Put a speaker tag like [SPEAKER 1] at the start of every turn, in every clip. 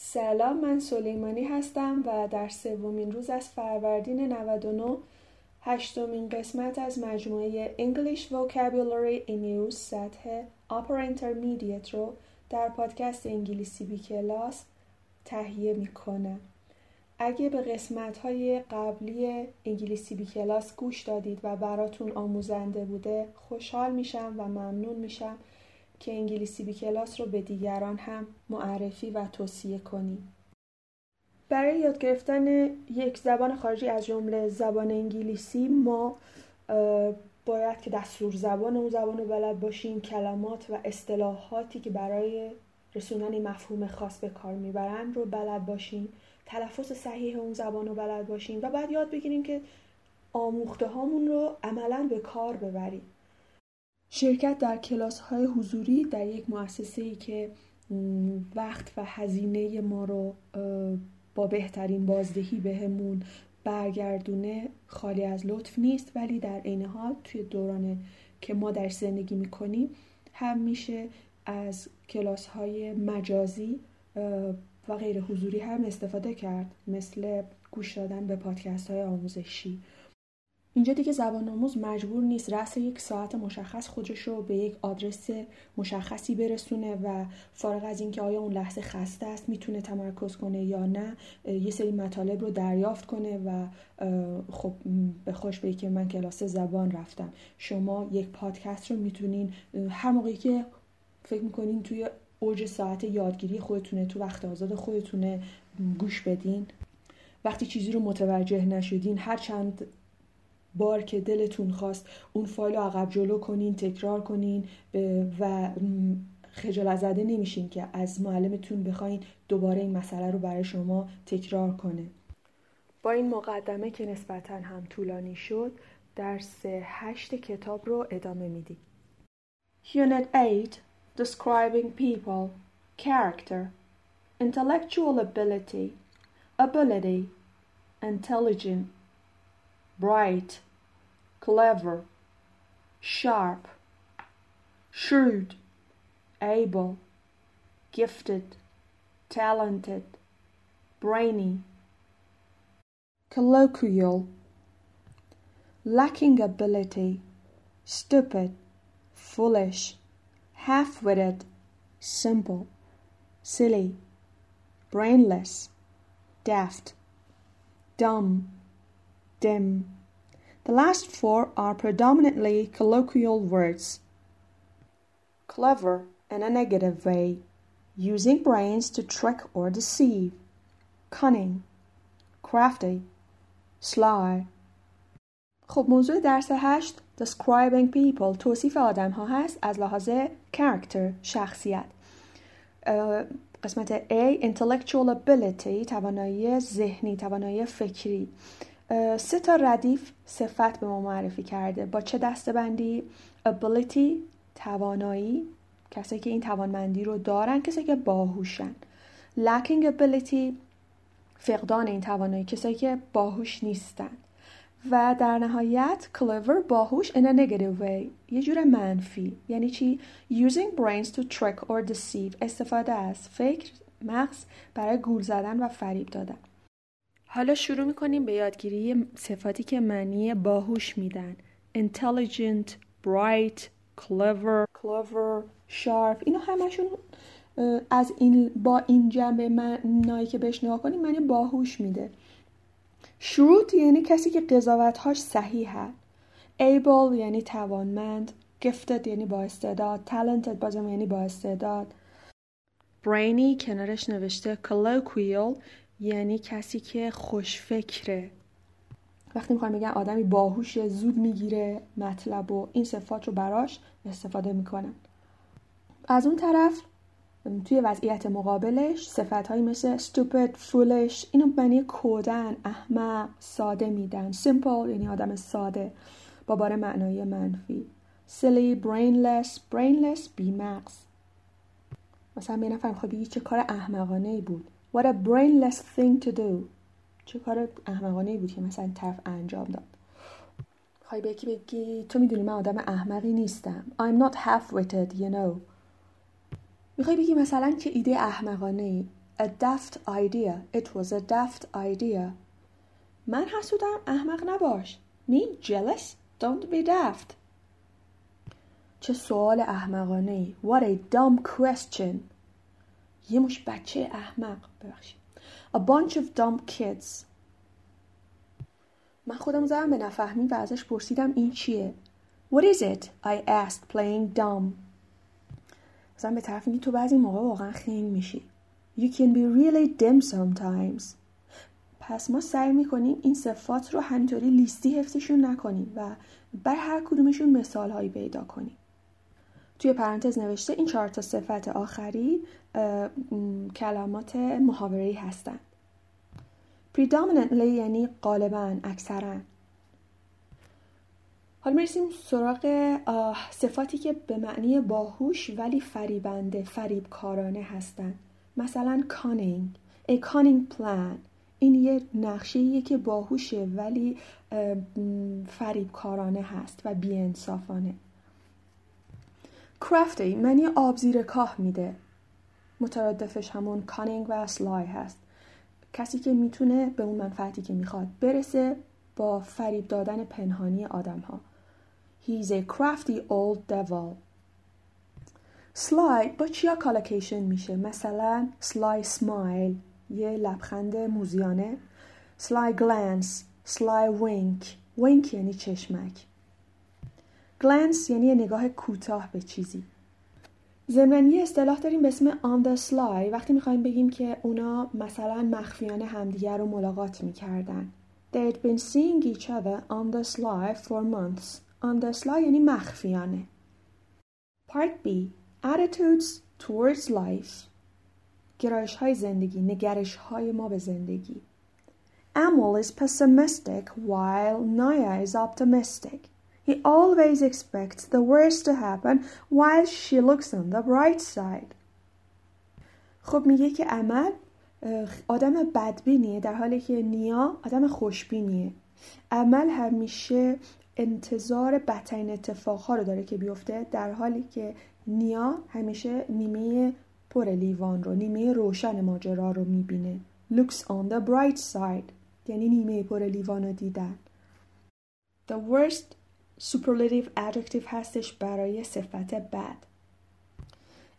[SPEAKER 1] سلام من سلیمانی هستم و در سومین روز از فروردین 99 هشتمین قسمت از مجموعه English Vocabulary in Use سطح Upper Intermediate رو در پادکست انگلیسی بی کلاس تهیه می‌کنم. اگه به قسمت های قبلی انگلیسی بی کلاس گوش دادید و براتون آموزنده بوده خوشحال میشم و ممنون میشم. که انگلیسی بی کلاس رو به دیگران هم معرفی و توصیه کنیم. برای یاد گرفتن یک زبان خارجی از جمله زبان انگلیسی ما باید که دستور زبان اون زبان رو بلد باشیم کلمات و اصطلاحاتی که برای رسوندن مفهوم خاص به کار می‌برن رو بلد باشیم تلفظ صحیح اون زبان رو بلد باشیم و بعد یاد بگیریم که آموخته هامون رو عملا به کار ببریم شرکت در کلاس های حضوری در یک مؤسسه ای که وقت و هزینه ما رو با بهترین بازدهی بهمون برگردونه خالی از لطف نیست. ولی در عین حال توی دوران که ما در زندگی می‌کنیم هم میشه از کلاس های مجازی و غیر حضوری هم استفاده کرد مثل گوش دادن به پادکست های آموزشی. اینجا دیگه زبان آموز مجبور نیست رأس یک ساعت مشخص خودش رو به یک آدرس مشخصی برسونه و فارغ از اینکه آیا اون لحظه خسته است می‌تونه تمرکز کنه یا نه یه سری مطالب رو دریافت کنه و خب به خوش به که من کلاس زبان رفتم. شما یک پادکست رو می‌تونین هر موقعی که فکر می‌کنین توی اوج ساعت یادگیری خودتونه تو وقت آزاد خودتونه گوش بدین. وقتی چیزی رو متوجه نشدین هر چند بار که دلتون خواست اون فایل رو عقب جلو کنین تکرار کنین و خجالت زده نمیشین که از معلمتون بخواین دوباره این مسئله رو برای شما تکرار کنه. با این مقدمه که نسبتا هم طولانی شد درس هشت کتاب رو ادامه میدیم. Unit 8 Describing people Character Intellectual ability Ability Intelligent Bright clever, sharp, shrewd, able, gifted, talented, brainy, colloquial, lacking ability, stupid, foolish, half witted, simple, silly, brainless, daft, dumb, dim the last four are predominantly colloquial words. Clever in a negative way, using brains to trick or deceive. Cunning, crafty, sly. خب موضوع درس هشت describing people توصیف آدم ها هست از لحاظ character شخصیت قسمت A intellectual ability توانایی ذهنی توانایی فکری سه تا ردیف صفت به ما معرفی کرده. با چه دستبندی؟ ability توانایی کسایی که این توانمندی رو دارن کسایی که باهوشن. lacking ability فقدان این توانایی کسایی که باهوش نیستن. و در نهایت clever باهوش in a negative way. یه جور منفی. یعنی چی؟ using brains to trick or deceive. استفاده از فکر مغز برای گول زدن و فریب دادن. حالا شروع می‌کنیم به یادگیری صفاتی که معنی باهوش میدن. Intelligent, bright, clever, clever, sharp. اینا همشون از این با این جنبه معنایی که بهش نگاه کنیم معنی باهوش میده. شروط یعنی کسی که قضاوتهاش صحیحه. Able یعنی توانمند. Gifted یعنی با استعداد. Talented بازم یعنی با استعداد. Brainy کنارش نوشته colloquial. یعنی کسی که خوشفکره. وقتی می‌خوایم بگن آدمی باهوش زود می‌گیره مطلب و این صفات رو براش استفاده می‌کنن. از اون طرف توی وضعیت مقابلش صفت مثل stupid, foolish اینو معنی کودن، احمق، ساده میدن. simple یعنی آدم ساده. با بار معنای منفی. silly, brainless, brainless بیمغز. مثلا به نفر خب چه کار احمقانه ای بود. What a brainless thing to do چه کار احمقانه بود که مثلا طرف انجام داد خواهی به بگی تو می‌دونی من آدم احمقی نیستم I'm not half-witted you know می‌خوای بگی مثلا چه ایده احمقانه ای a daft idea. It was a daft idea. من حسودم احمق نباش. Me jealous? Don't be daft. چه سوال احمقانه ای. What a dumb question. یه مش بچه احمق ببخشید. A bunch of dumb kids. من خودم زدم به نفهمی و ازش پرسیدم این چیه؟ What is it? I asked playing dumb. مثلا به طرف تو بعضی موقع واقعا خنگ میشی. You can be really dim sometimes. پس ما سعی می‌کنیم این صفات رو همینطوری لیستی حفظشون نکنیم و بر هر کدومشون مثال هایی پیدا کنیم. توی پرانتز نوشته این چهار تا صفت آخری کلمات محاوره‌ای هستند. predominantly یعنی غالبا اکثرا. حالا می‌رسیم سراغ صفاتی که به معنی باهوش ولی فریبنده فریبکارانه هستند. مثلا cunning a cunning plan. این یه نقشه که باهوشه ولی فریبکارانه هست و بیانصافانه. Crafty معنی آب زیر کاه میده. مترادفش همون cunning و سلای هست. کسی که می‌تونه به اون منفعتی که می‌خواد برسه با فریب دادن پنهانی آدم ها He's a crafty old devil. Sly با چیا کالکیشن میشه؟ مثلا sly smile یه لبخند موزیانه. Sly glance sly wink. Wink یعنی چشمک. Glance یعنی نگاه کوتاه به چیزی ضمن یه اصطلاح داریم به اسم on the sly وقتی می‌خوایم بگیم که اونا مثلا مخفیانه همدیگر رو ملاقات می‌کردن They'd been seeing each other on the sly for months. On the sly یعنی مخفیانه. Part B. Attitudes towards life. گرایش های زندگی، نگرش های ما به زندگی. Amol is pessimistic while Naya is optimistic. He always expects the worst to happen while she looks on the bright side. خب میگه که عمل آدم بدبینیه در حالی که نیا آدم خوشبینیه. عمل همیشه انتظار بدترین اتفاقها رو داره که بیفته در حالی که نیا همیشه نیمه پر لیوان رو نیمه روشن ماجرا رو می‌بینه. Looks on the bright side یعنی نیمه پر لیوان رو دیدن. The worst superlative adjective هستش برای صفت بد.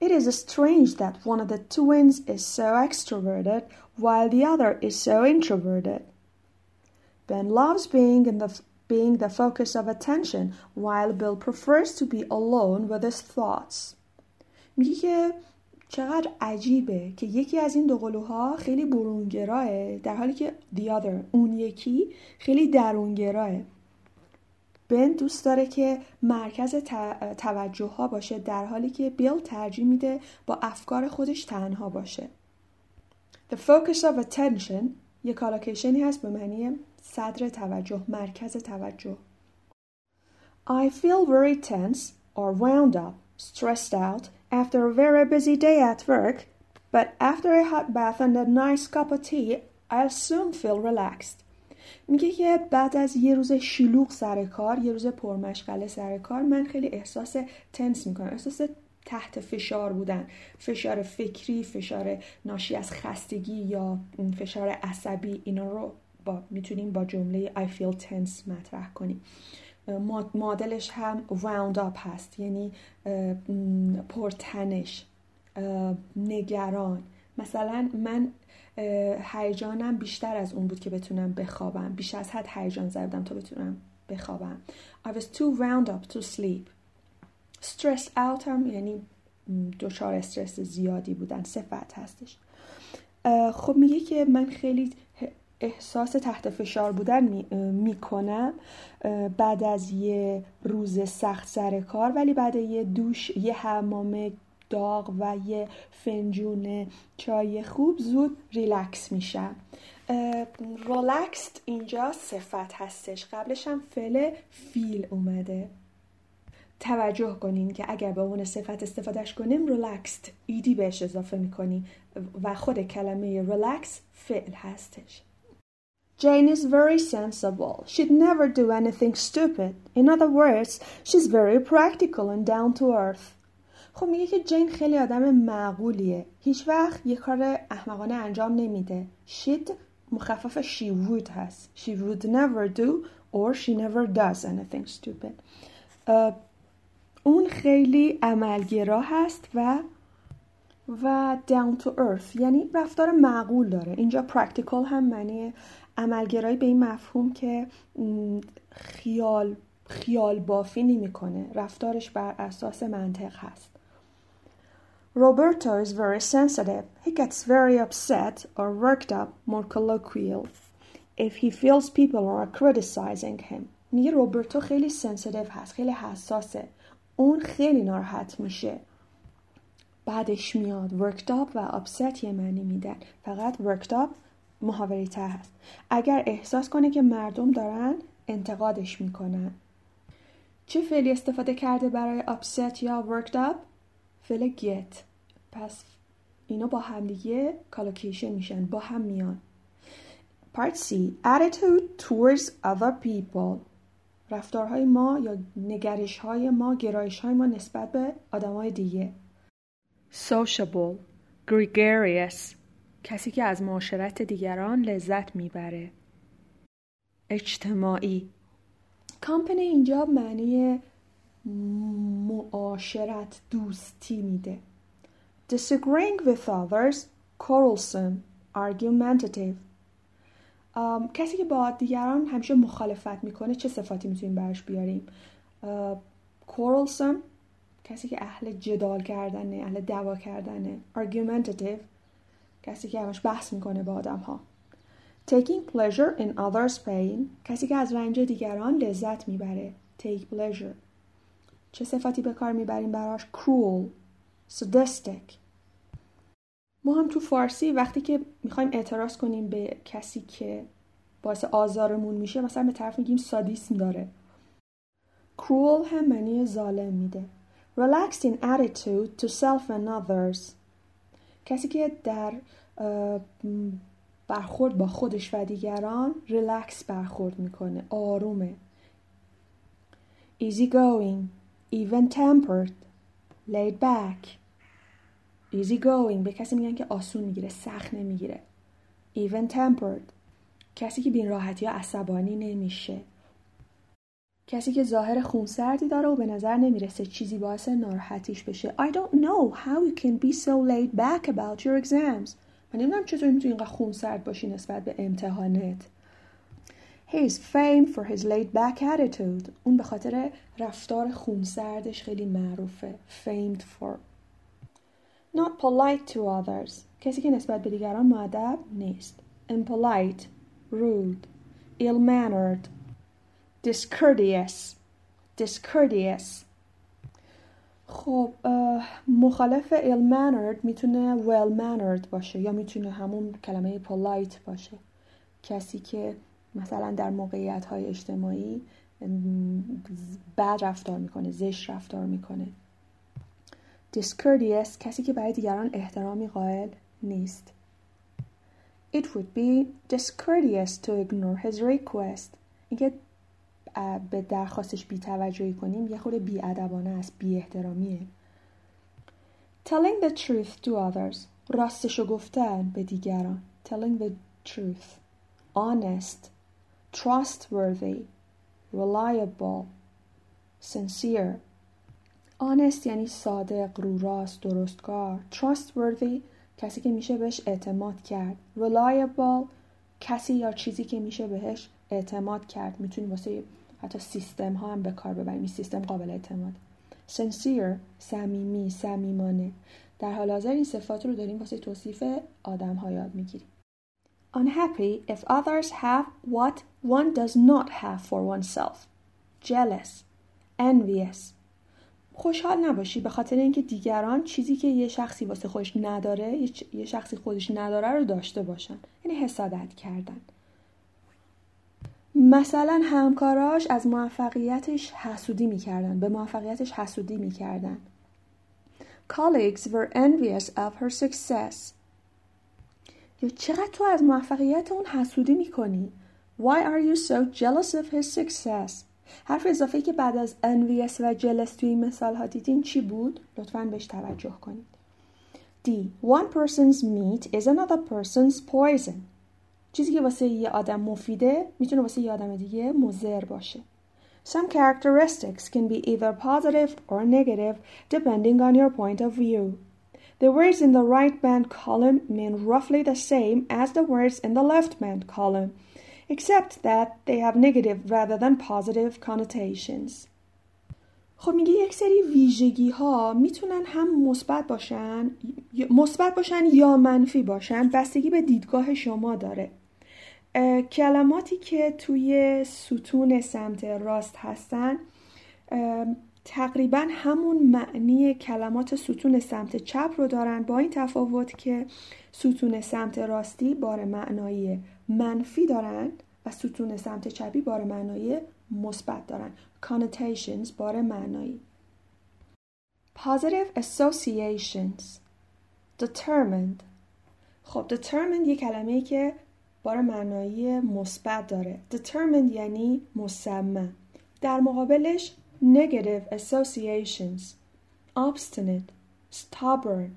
[SPEAKER 1] It is strange that one of the twins is so extroverted while the other is so introverted. Ben loves being in the being the focus of attention while Bill prefers to be alone with his thoughts. میگه که چقدر عجیبه که یکی از این دو قلوها خیلی برونگراه در حالی که the other اون یکی خیلی درونگراه بن دوست داره که مرکز توجه ها باشه در حالی که بیل ترجیح میده با افکار خودش تنها باشه. The focus of attention یک کالاکیشنی هست به معنی صدر توجه، مرکز توجه. I feel very tense or wound up, stressed out after a very busy day at work, but after a hot bath and a nice cup of tea, I'll soon feel relaxed. میگه که بعد از یه روز شلوغ سر کار یه روز پرمشغله سر کار من خیلی احساس تنس می‌کنم. احساس تحت فشار بودن. فشار فکری فشار ناشی از خستگی یا فشار عصبی اینا رو با می‌تونیم با جمله I feel tense مطرح کنیم. مادلش هم wound up هست. یعنی پرتنش نگران. مثلا من هیجانم بیشتر از اون بود که بتونم بخوابم. بیش از حد هیجان زدم تا بتونم بخوابم. I was too wound up to sleep. Stress out هم یعنی دچار استرس زیادی بودن. صفت هستش. خب میگه که من خیلی احساس تحت فشار بودن می‌کنم می بعد از یه روز سخت سر کار ولی بعد یه دوش یه حمام داغ و یه فنجون چای خوب زود ریلکس میشم relaxed اینجا صفت هستش قبلش هم فعل feel اومده توجه کنین که اگر به اون صفت استفادهش کنیم relaxed ed بهش اضافه می‌کنیم و خود کلمه ریلکس فعل هستش Jane is very sensible. She'd never do anything stupid. In other words, she's very practical and down to earth. خب میگه که جین خیلی آدم معقولیه. هیچ وقت یه کار احمقانه انجام نمیده. شید مخفف she would هست. She would never do or she never does anything stupid. اون خیلی عملگرا هست و و down to earth. یعنی رفتار معقول داره. اینجا practical هم معنی عملگرایی به این مفهوم که خیال خیال بافی نمی‌کنه. رفتارش بر اساس منطق هست. Roberto is very sensitive. He gets very upset or worked up, more colloquial, if he feels people are criticizing him. میگه روبرتو خیلی سنسیتیو هست خیلی حساسه اون خیلی ناراحت میشه بعدش میاد worked up و upset یه معنی میدن فقط worked up محاوری تر هست اگر احساس کنه که مردم دارن انتقادش می‌کنن چه فعلی استفاده کرده برای upset یا worked up? فعل get. پس اینا با هم دیگه کالوکیشن میشن با هم میان. Part C. Attitude towards other people. رفتارهای ما یا نگرش های ما گرایش های ما نسبت به آدمای دیگه. Sociable. Gregarious. کسی که از معاشرت دیگران لذت می‌بره. اجتماعی. کامپنی اینجا معنی معاشرت دوستی میده. Disagreeing with others quarrelsome argumentative. um, کسی که با دیگران همیشه مخالفت می‌کنه چه صفاتی می‌تونیم براش بیاریم؟ uh, quarrelsome کسی که اهل جدال کردنه اهل دعوا کردنه. Argumentative کسی که همش بحث می‌کنه با آدم ها taking pleasure in others pain کسی که از رنج دیگران لذت می‌بره. Take pleasure. چه صفاتی به کار می‌بریم براش؟ Cruel. Sadistic. ما هم تو فارسی وقتی که می‌خوایم اعتراض کنیم به کسی که باعث آزارمون میشه مثلا به طرف میگیم سادیسم داره. Cruel هم معنی ظالم میده. Relaxed in attitude to self and others. کسی که در برخورد با خودش و دیگران ریلکس برخورد می‌کنه آرومه. Easy going even tempered laid back easy going. به کسی میگن که آسون می‌گیره سخت نمی‌گیره. Even tempered. کسی که بین راحتی یا عصبانی نمیشه. کسی که ظاهر خونسردی داره و به نظر نمی‌رسه چیزی باعث ناراحتیش بشه. I don't know how you can be so laid back about your exams. من نمی‌دونم چطور می‌تونی اینقدر خونسرد باشی نسبت به امتحانت. He is famed for his laid back attitude اون به خاطر رفتار خونسردش خیلی معروفه famed for Not polite to others کسی که نسبت به دیگران معدب نیست impolite rude ill-mannered discourteous discourteous خب مخالف ill mannered می‌تونه well mannered باشه یا می‌تونه همون کلمه polite باشه کسی که مثلا در موقعیت های اجتماعی بد رفتار می‌کنه زشت رفتار می‌کنه. Discourteous کسی که برای دیگران احترامی قائل نیست. It would be discourteous to ignore his request. اینکه به درخواستش بیتوجهی کنیم یه خود بیادبانه است بی احترامیه telling the truth to others. راستشو گفتن به دیگران. Telling the truth. Honest. Trustworthy reliable sincere honest یعنی صادق رو راست درستکار trustworthy کسی که میشه بهش اعتماد کرد. Reliable کسی یا چیزی که میشه بهش اعتماد کرد. می‌تونی واسه حتی سیستم ها هم به کار ببریم. این سیستم قابل اعتماد. Sincere صمیمی صمیمانه. در حال حاضر این صفات رو داریم واسه توصیف آدم ها یاد می‌گیریم. Unhappy if others have what one does not have for oneself. Jealous. Envious. خوشحال نباشی به خاطر اینکه دیگران چیزی که یه شخصی واسه خودش نداره یه شخصی خودش نداره رو داشته باشن. یعنی حسادت کردن. مثلا همکاراش از موفقیتش حسودی می‌کردن به موفقیتش حسودی می‌کردن. Colleagues were envious of her success. یا چقدر تو از موفقیت اون حسودی می‌کنی Why are you so jealous of his success حرف اضافه که بعد از envious و jealous توی این مثال ها دیدین چی بود؟ لطفا بهش توجه کنید. D. One person's meat is another person's poison. چیزی که واسه یه آدم مفیده می‌تونه واسه یه آدم دیگه مضر باشه. Some characteristics can be either positive or negative depending on your point of view. The words in the right band column mean roughly the same as the words in the left band column, except that they have negative rather than positive connotations. خب میگه یک سری ویژگی ها می‌تونن هم مثبت باشن مثبت باشن یا منفی باشن بستگی به دیدگاه شما داره کلماتی که توی ستون سمت راست هستن تقریبا همون معنی کلمات ستون سمت چپ رو دارن با این تفاوت که ستون سمت راستی بار معنایی منفی دارن و ستون سمت چپی بار معنایی مثبت دارن. connotations بار معنایی. positive associations. determined. خب determined یه کلمه که بار معنایی مثبت داره. determined یعنی مصمم. در مقابلش negative associations obstinate stubborn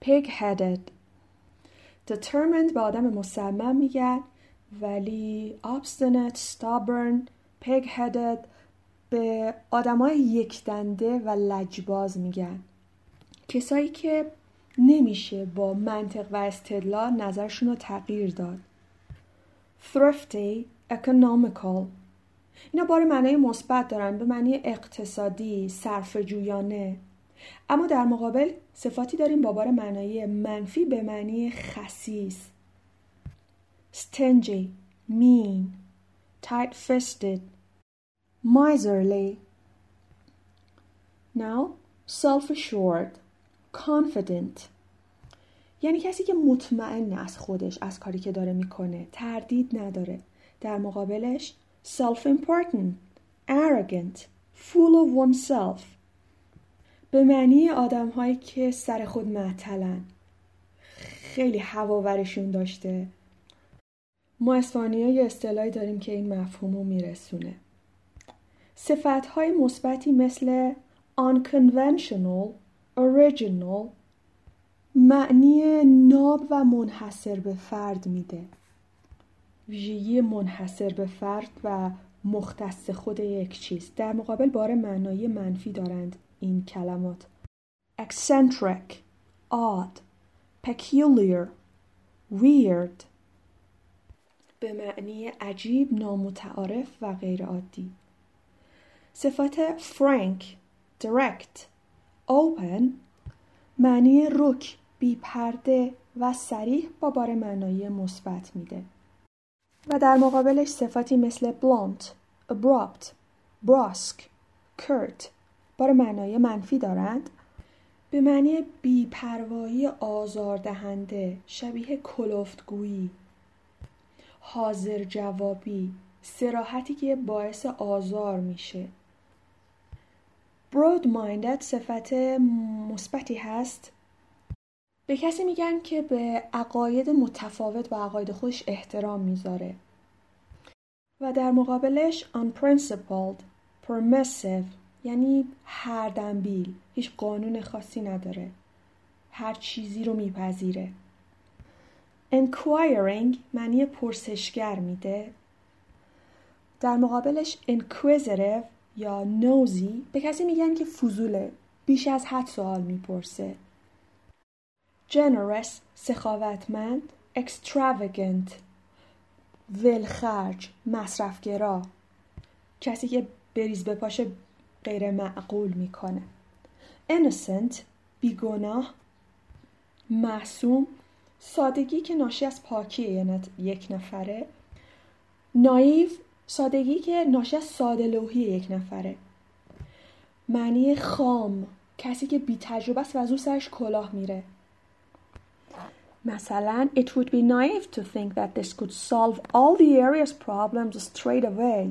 [SPEAKER 1] pig-headed determined به آدم مصمم میگن ولی obstinate stubborn pig-headed به آدمای یک دنده و لجباز میگن کسایی که نمیشه با منطق و استدلال نظرشون رو تغییر داد thrifty economical اینا بار معنای مثبت دارن به معنی اقتصادی صرف جویانه اما در مقابل صفاتی داریم با بار معنای منفی به معنی خسیس. Stingy mean tight-fisted miserly. Now self-assured confident. یعنی کسی که مطمئن از خودش از کاری که داره می‌کنه تردید نداره. در مقابلش self-important arrogant full of oneself. به معنی آدم هایی که سر خود معطلن. خیلی هواورشون داشته. ما اسپانیا یه اصطلاحی داریم که این مفهوم رو میرسونه. صفت های مثبتی مثل unconventional original معنی ناب و منحصر به فرد میده. ویژگی منحصر به فرد و مختص خود یک چیز. در مقابل بار معنایی منفی دارند این کلمات. eccentric odd peculiar weird. به معنی عجیب نامتعارف و غیر عادی صفات frank direct open. معنی رک بی پرده و سریح با بار معنایی مثبت میده. و در مقابلش صفاتی مثل blunt, abrupt, brusque, curt بار معنای منفی دارند. به معنی بیپروایی آزاردهنده شبیه کلفتگویی. حاضر جوابی سراحتی که باعث آزار میشه. broad minded صفت مثبتی هست. به کسی میگن که به عقاید متفاوت با عقاید خودش احترام می‌ذاره. و در مقابلش unprincipled permissive یعنی هر دنبیل هیچ قانون خاصی نداره. هر چیزی رو میپذیره. inquiring معنی پرسشگر میده. در مقابلش inquisitive یا نوزی به کسی میگن که فضوله بیش از حد سوال می‌پرسه. Generous سخاوتمند extravagant ولخرج مصرفگرا. کسی که بریز به پاشه غیر معقول می‌کنه. Innocent بیگناه معصوم سادگی که ناشی از پاکی یک نفره. نایو سادگی که ناشی از ساده لوحی یک نفره. معنی خام کسی که بی تجربه است و از او سرش کلاه میره. مثلا it would be naive to think that this could solve all the area's problems straight away.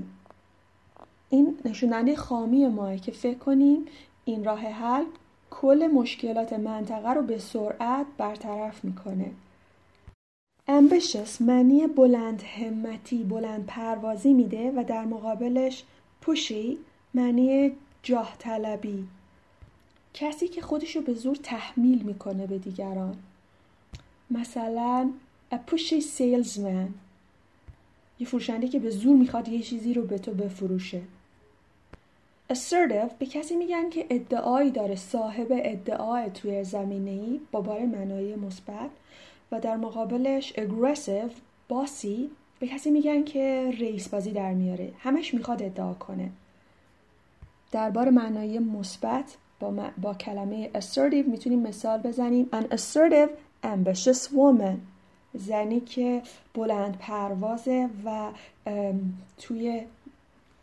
[SPEAKER 1] این نشوننده خامی ماه که فکر کنیم این راه حل کل مشکلات منطقه رو به سرعت برطرف می‌کنه. Ambitious معنی بلند همتی بلند پروازی میده و در مقابلش پوشی معنی جاه طلبی کسی که خودشو به زور تحمیل می‌کنه به دیگران. مثلا a pushy salesman. یه فروشنده که به زور می‌خواد یه چیزی رو به تو بفروشه. assertive به کسی میگن که ادعایی داره صاحب ادعای توی زمینه ای با بار معنای مثبت. و در مقابلش aggressive باسی به کسی میگن که رئیس بازی در میاره. همش می‌خواد ادعا کنه. در بار معنای مثبت با, با کلمه assertive می‌تونیم مثال بزنیم. an assertive ambitious woman. زنی که بلند پروازه و توی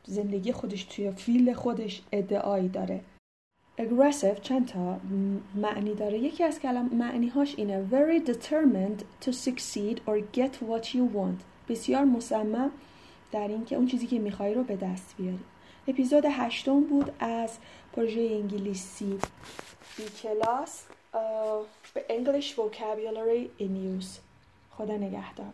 [SPEAKER 1] زندگی خودش توی فیل خودش ادعایی داره. Aggressive چند تا معنی داره. یکی از کلم معنی هاش اینه very determined to succeed or get what you want. بسیار مصمم در اینکه اون چیزی که می‌خوای رو به دست بیاری. اپیزود هشتم بود از پروژه انگلیسی. بی کلاس به English Vocabulary in Use خدا نگهدار